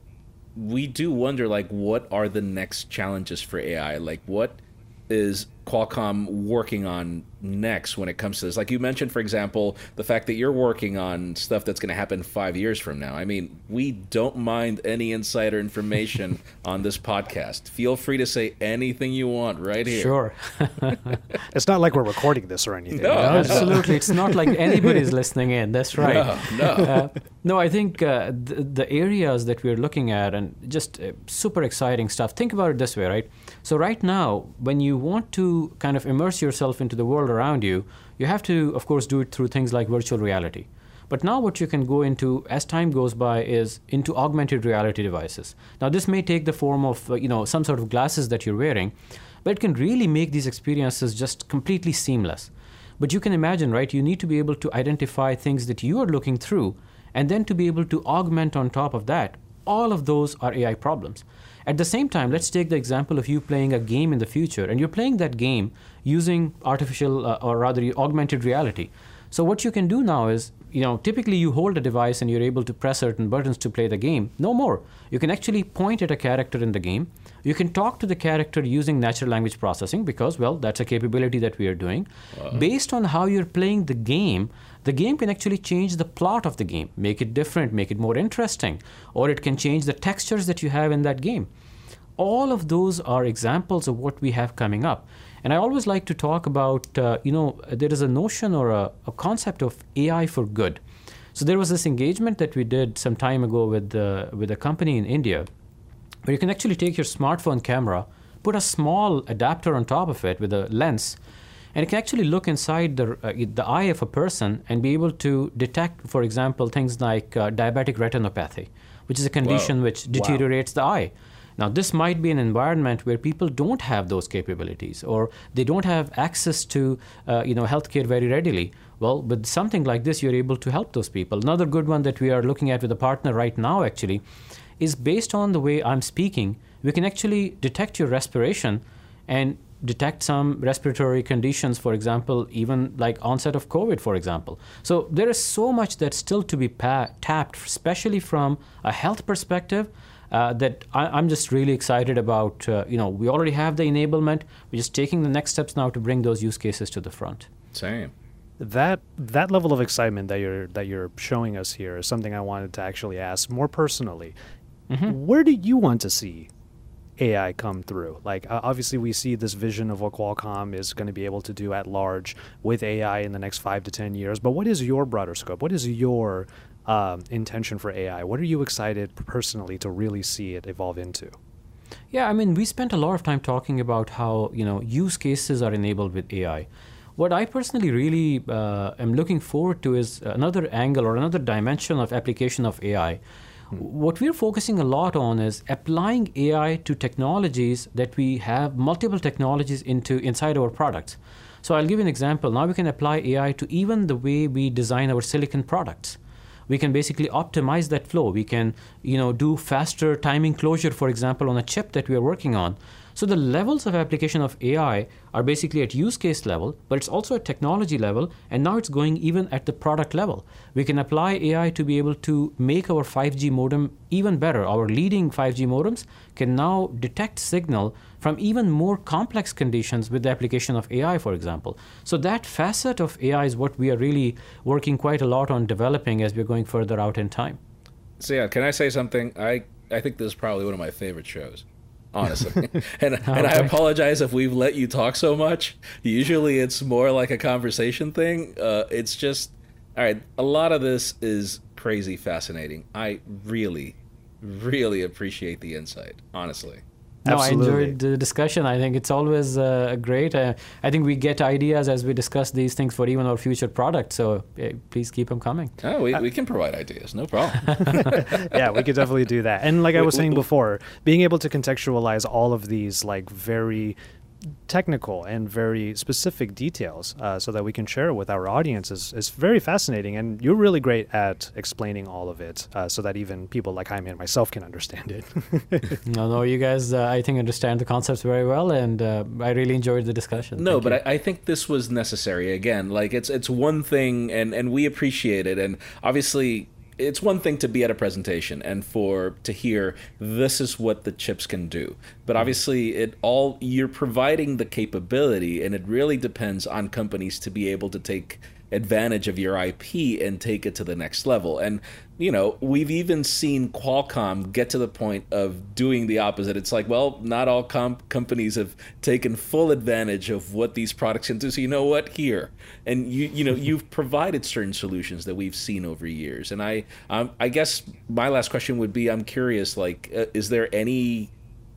we do wonder like what are the next challenges for AI? Like what is Qualcomm working on next when it comes to this? Like you mentioned, for example, the fact that you're working on stuff that's going to happen five years from now. I mean, we don't mind any insider information on this podcast. Feel free to say anything you want right here. Sure. it's not like we're recording this or anything. No, absolutely. It's not like anybody's listening in. That's right. No, no. Uh, no I think uh, the, the, areas that we're looking at and just uh, super exciting stuff. Think about it this way, right? So right now, when you want to kind of immerse yourself into the world around you, you have to, of course, do it through things like virtual reality. But now, what you can go into as time goes by is into augmented reality devices. Now, this may take the form of uh, you know some sort of glasses that you're wearing, but it can really make these experiences just completely seamless. But you can imagine, right? You need to be able to identify things that you are looking through, and then to be able to augment on top of that. All of those are AI problems. At the same time, let's take the example of you playing a game in the future, and you're playing that game using artificial, uh, or rather, augmented reality. So what you can do now is, you know, typically you hold a device and you're able to press certain buttons to play the game. No more. You can actually point at a character in the game. You can talk to the character using natural language processing because, well, that's a capability that we are doing. Wow. Based on how you're playing the game, the game can actually change the plot of the game, make it different, make it more interesting, or it can change the textures that you have in that game. All of those are examples of what we have coming up. And I always like to talk about, uh, you know, there is a notion or a, a, concept of AI for good. So there was this engagement that we did some time ago with, uh, with a company in India where you can actually take your smartphone camera, put a small adapter on top of it with a lens, and it can actually look inside the, uh, the eye of a person and be able to detect, for example, things like uh, diabetic retinopathy, which is a condition which deteriorates wow. the eye. Now, this might be an environment where people don't have those capabilities or they don't have access to uh, you know, healthcare very readily. Well, with something like this, you're able to help those people. Another good one that we are looking at with a partner right now, actually, is based on the way I'm speaking, we can actually detect your respiration and detect some respiratory conditions, for example, even like onset of COVID, for example. So there is so much that's still to be pa- tapped, especially from a health perspective. Uh, that I, am just really excited about. Uh, you know, we already have the enablement. We're just taking the next steps now to bring those use cases to the front. Same. That that level of excitement that you're that you're showing us here is something I wanted to actually ask more personally. Mm-hmm. Where do you want to see AI come through. Like obviously, we see this vision of what Qualcomm is going to be able to do at large with AI in the next five to ten years. But what is your broader scope? What is your um, intention for AI? What are you excited personally to really see it evolve into? Yeah, I mean, we spent a lot of time talking about how you know use cases are enabled with AI. What I personally really uh, am looking forward to is another angle or another dimension of application of AI what we're focusing a lot on is applying AI to technologies that we have multiple technologies into inside our products. So I'll give you an example. Now we can apply AI to even the way we design our silicon products. We can basically optimize that flow. We can, you know, do faster timing closure, for example, on a chip that we are working on. So the levels of application of AI are basically at use case level, but it's also at technology level, and now it's going even at the product level. We can apply AI to be able to make our 5G modem even better. Our leading 5G modems can now detect signal from even more complex conditions with the application of AI, for example. So that facet of AI is what we are really working quite a lot on developing as we're going further out in time. So yeah, can I say something? I I think this is probably one of my favorite shows honestly. and okay. and I apologize if we've let you talk so much. Usually it's more like a conversation thing. Uh, it's just all right. A lot of this is crazy fascinating. I really, really appreciate the insight. Honestly. No, Absolutely. I enjoyed the discussion. I think it's always uh, great. Uh, I think we get ideas as we discuss these things for even our future products. So uh, please keep them coming. Oh, we, we can provide ideas, no problem. yeah, we could definitely do that. And like I was saying before, being able to contextualize all of these like very technical and very specific details uh, so that we can share it with our audience is, is very fascinating. And you're really great at explaining all of it uh, so that even people like Jaime and myself can understand it. no, no, you guys, uh, I think, understand the concepts very well. And uh, I really enjoyed the discussion. No, Thank but I, I, think this was necessary. Again, like it's, it's one thing and, and we appreciate it. And obviously, it's one thing to be at a presentation and for to hear this is what the chips can do but mm-hmm. obviously it all you're providing the capability and it really depends on companies to be able to take advantage of your IP and take it to the next level. And you know, we've even seen Qualcomm get to the point of doing the opposite. It's like, well, not all companies have taken full advantage of what these products can do. So you know what? Here, and you you know you've provided certain solutions that we've seen over years. And I um, I guess my last question would be, I'm curious, like, uh, is there any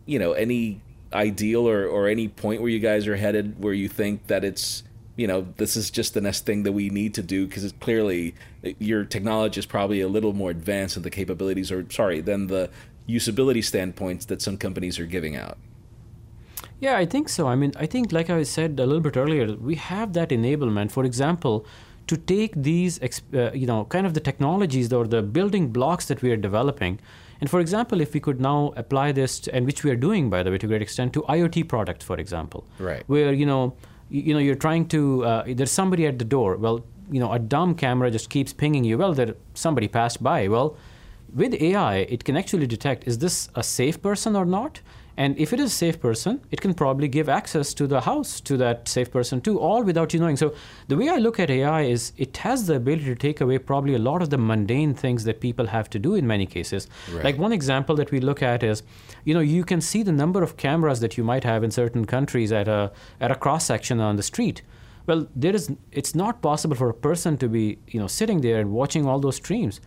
you know any ideal or or any point where you guys are headed where you think that it's you know, this is just the next thing that we need to do because clearly your technology is probably a little more advanced in the capabilities, or sorry, than the usability standpoints that some companies are giving out. Yeah, I think so. I mean, I think, like I said a little bit earlier, we have that enablement. For example, to take these, uh, you know, kind of the technologies or the building blocks that we are developing. And for example, if we could now apply this, to, and which we are doing, by the way, to a great extent, to IoT products, for example, right, where you know you, you know you're trying to uh, there's somebody at the door. Well you know a dumb camera just keeps pinging you. Well there somebody passed by. Well with ai it can actually detect is this a safe person or not and if it is a safe person, it can probably give access to the house to that safe person too, all without you knowing. So the way I look at AI is it has the ability to take away probably a lot of the mundane things that people have to do in many cases. Right. Like one example that we look at is, you know, you can see the number of cameras that you might have in certain countries at a at a cross section on the street. Well, there is it's not possible for a person to be, you know, sitting there and watching all those streams.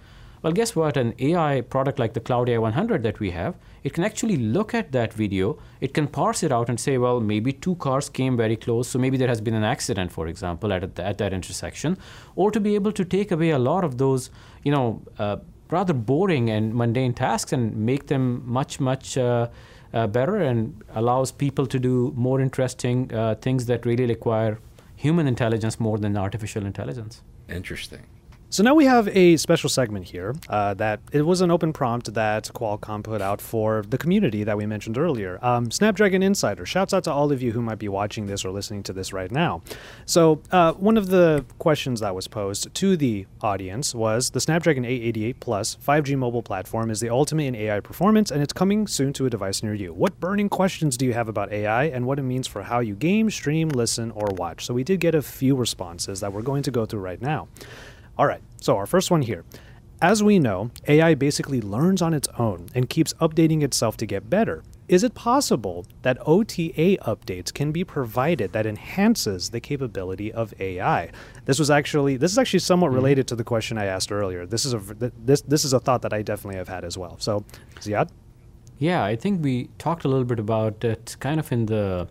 Well, guess what? An AI product like the Cloud AI 100 that we have, it can actually look at that video, it can parse it out and say, well, maybe two cars came very close, so maybe there has been an accident, for example, at, at that intersection, or to be able to take away a lot of those, you know, uh, rather boring and mundane tasks and make them much, much uh, uh, better and allows people to do more interesting uh, things that really require human intelligence more than artificial intelligence. Interesting. So now we have a special segment here uh, that it was an open prompt that Qualcomm put out for the community that we mentioned earlier. Um, Snapdragon Insider, shouts out to all of you who might be watching this or listening to this right now. So uh, one of the questions that was posed to the audience was the Snapdragon 888 Plus 5G mobile platform is the ultimate in AI performance and it's coming soon to a device near you. What burning questions do you have about AI and what it means for how you game, stream, listen, or watch? So we did get a few responses that we're going to go through right now. All right, so our first one here. As we know, AI basically learns on its own and keeps updating itself to get better. Is it possible that OTA updates can be provided that enhances the capability of AI? This was actually this is actually somewhat mm-hmm. related to the question I asked earlier. This is a this this is a thought that I definitely have had as well. So, Ziad? Yeah, I think we talked a little bit about it kind of in the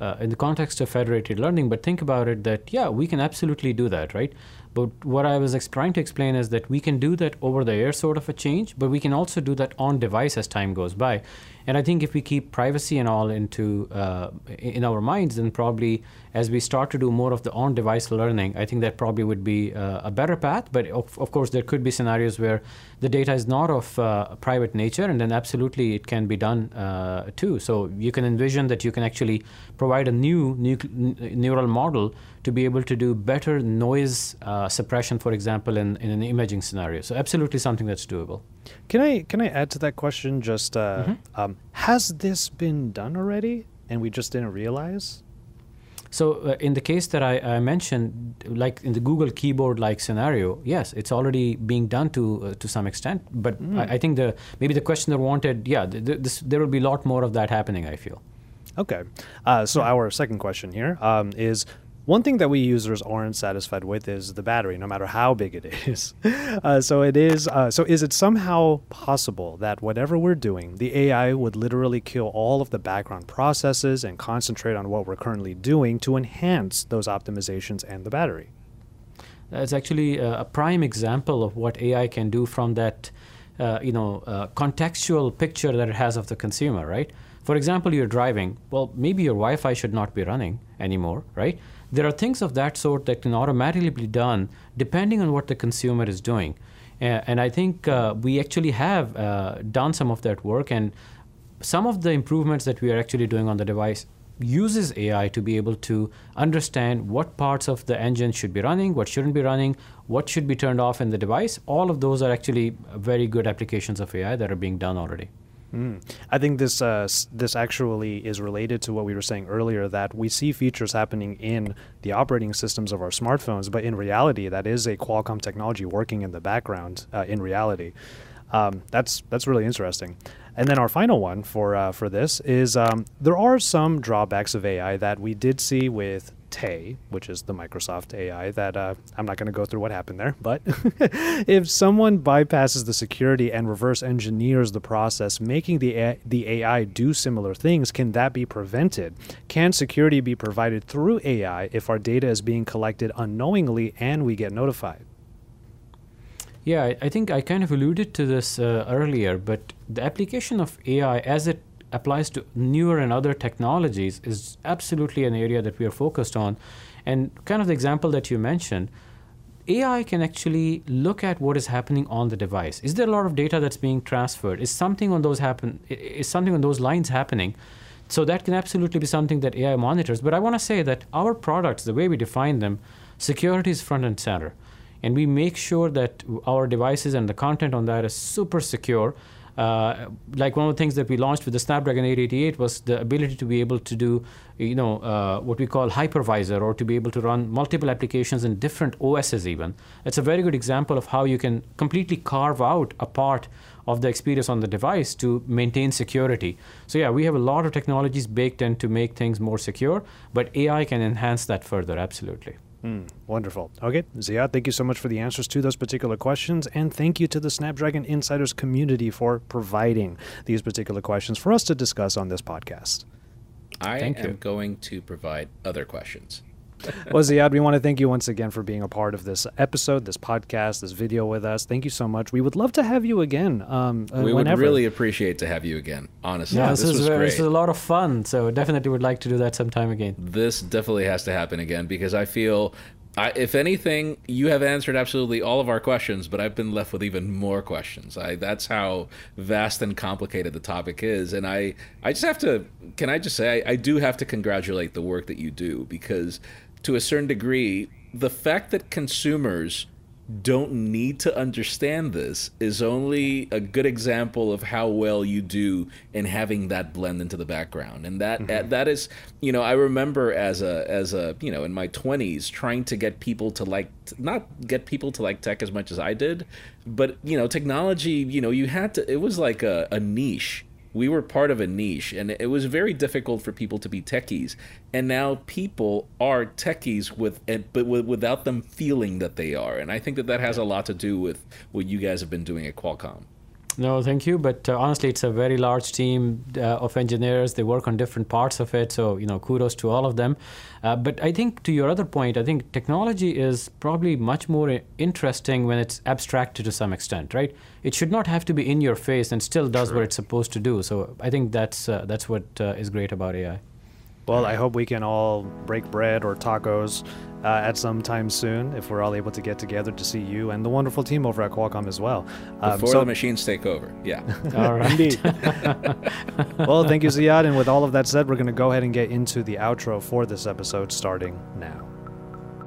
uh, in the context of federated learning, but think about it that, yeah, we can absolutely do that, right? But what I was trying to explain is that we can do that over the air sort of a change, but we can also do that on device as time goes by. And I think if we keep privacy and all into uh, in our minds, then probably as we start to do more of the on-device learning, I think that probably would be uh, a better path. But of, of, course, there could be scenarios where the data is not of uh, private nature, and then absolutely it can be done uh, too. So you can envision that you can actually provide a new neural model to be able to do better noise uh, suppression, for example, in, in an imaging scenario. So absolutely something that's doable. Can I can I add to that question? Just uh, mm-hmm. um, has this been done already, and we just didn't realize? So uh, in the case that I, I, mentioned, like in the Google keyboard-like scenario, yes, it's already being done to uh, to some extent. But mm. I, I, think the maybe the questioner wanted, yeah, th- th- this, there will be a lot more of that happening. I feel. Okay, uh, so yeah. our second question here um, is one thing that we users aren't satisfied with is the battery, no matter how big it is. Uh, so it is. Uh, so is it somehow possible that whatever we're doing, the AI would literally kill all of the background processes and concentrate on what we're currently doing to enhance those optimizations and the battery? That's actually a prime example of what AI can do from that, uh, you know, uh, contextual picture that it has of the consumer, right? For example, you're driving. Well, maybe your Wi-Fi should not be running anymore, right? There are things of that sort that can automatically be done depending on what the consumer is doing. And I think uh, we actually have uh, done some of that work, and some of the improvements that we are actually doing on the device uses AI to be able to understand what parts of the engine should be running, what shouldn't be running, what should be turned off in the device. All of those are actually very good applications of AI that are being done already. Mm. I think this uh, this actually is related to what we were saying earlier that we see features happening in the operating systems of our smartphones, but in reality, that is a Qualcomm technology working in the background. Uh, in reality, um, that's that's really interesting. And then our final one for uh, for this is um, there are some drawbacks of AI that we did see with Tay, which is the Microsoft AI, that uh, I'm not going to go through what happened there. But if someone bypasses the security and reverse engineers the process, making the AI, the AI do similar things, can that be prevented? Can security be provided through AI if our data is being collected unknowingly and we get notified? Yeah, I think I kind of alluded to this uh, earlier, but the application of AI as it applies to newer and other technologies is absolutely an area that we are focused on. And kind of the example that you mentioned, AI can actually look at what is happening on the device. Is there a lot of data that's being transferred? Is something on those happen? Is something on those lines happening? So that can absolutely be something that AI monitors. But I want to say that our products, the way we define them, security is front and center, and we make sure that our devices and the content on that is super secure uh, like one of the things that we launched with the Snapdragon 888 was the ability to be able to do, you know, uh, what we call hypervisor, or to be able to run multiple applications in different OSs. Even it's a very good example of how you can completely carve out a part of the experience on the device to maintain security. So yeah, we have a lot of technologies baked in to make things more secure, but AI can enhance that further. Absolutely. Mm, wonderful. Okay, Ziad, thank you so much for the answers to those particular questions, and thank you to the Snapdragon Insiders community for providing these particular questions for us to discuss on this podcast. I thank am you. going to provide other questions. Well, Ziad, we want to thank you once again for being a part of this episode, this podcast, this video with us. Thank you so much. We would love to have you again. Um, uh, we whenever. would really appreciate to have you again. Honestly, yeah, this, this was very, This was a lot of fun. So definitely would like to do that sometime again. This definitely has to happen again because I feel I, if anything, you have answered absolutely all of our questions, but I've been left with even more questions. I, that's how vast and complicated the topic is, and I, I just have to. Can I just say I, I do have to congratulate the work that you do because to a certain degree, the fact that consumers don't need to understand this is only a good example of how well you do in having that blend into the background and that mm-hmm. that is you know i remember as a as a you know in my 20s trying to get people to like not get people to like tech as much as i did but you know technology you know you had to it was like a, a niche we were part of a niche and it was very difficult for people to be techies. And now people are techies with but without them feeling that they are. And i think that that has a lot to do with what you guys have been doing at qualcomm No, thank you. But uh, honestly, it's a very large team uh, of engineers. They work on different parts of it. So, you know, kudos to all of them. Uh, but I think to your other point, I think technology is probably much more interesting when it's abstracted to some extent, right? It should not have to be in your face and still does True. what it's supposed to do. So I think that's uh, that's what uh, is great about AI. Well, I hope we can all break bread or tacos uh, at some time soon if we're all able to get together to see you and the wonderful team over at Qualcomm as well. Um, Before the machines take over. Yeah. all right. Indeed. well, thank you, Ziad. And with all of that said, we're going to go ahead and get into the outro for this episode starting now.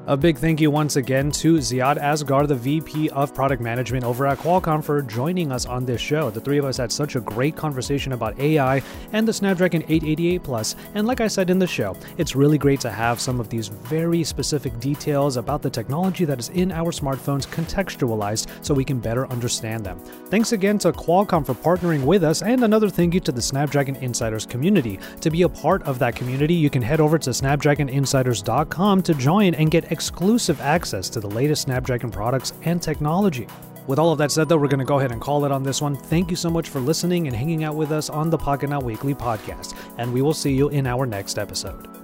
A big thank you once again to Ziad Asghar, the VP of Product Management over at Qualcomm, for joining us on this show. The three of us had such a great conversation about AI and the Snapdragon 888 Plus. And like I said in the show, it's really great to have some of these very specific details about the technology that is in our smartphones contextualized so we can better understand them. Thanks again to Qualcomm for partnering with us, and another thank you to the Snapdragon Insiders community. To be a part of that community, you can head over to snapdragoninsiders.com to join and get exclusive access to the latest Snapdragon products and technology. With all of that said, though, we're going to go ahead and call it on this one. Thank you so much for listening and hanging out with us on the Pocketnow Weekly podcast, and we will see you in our next episode.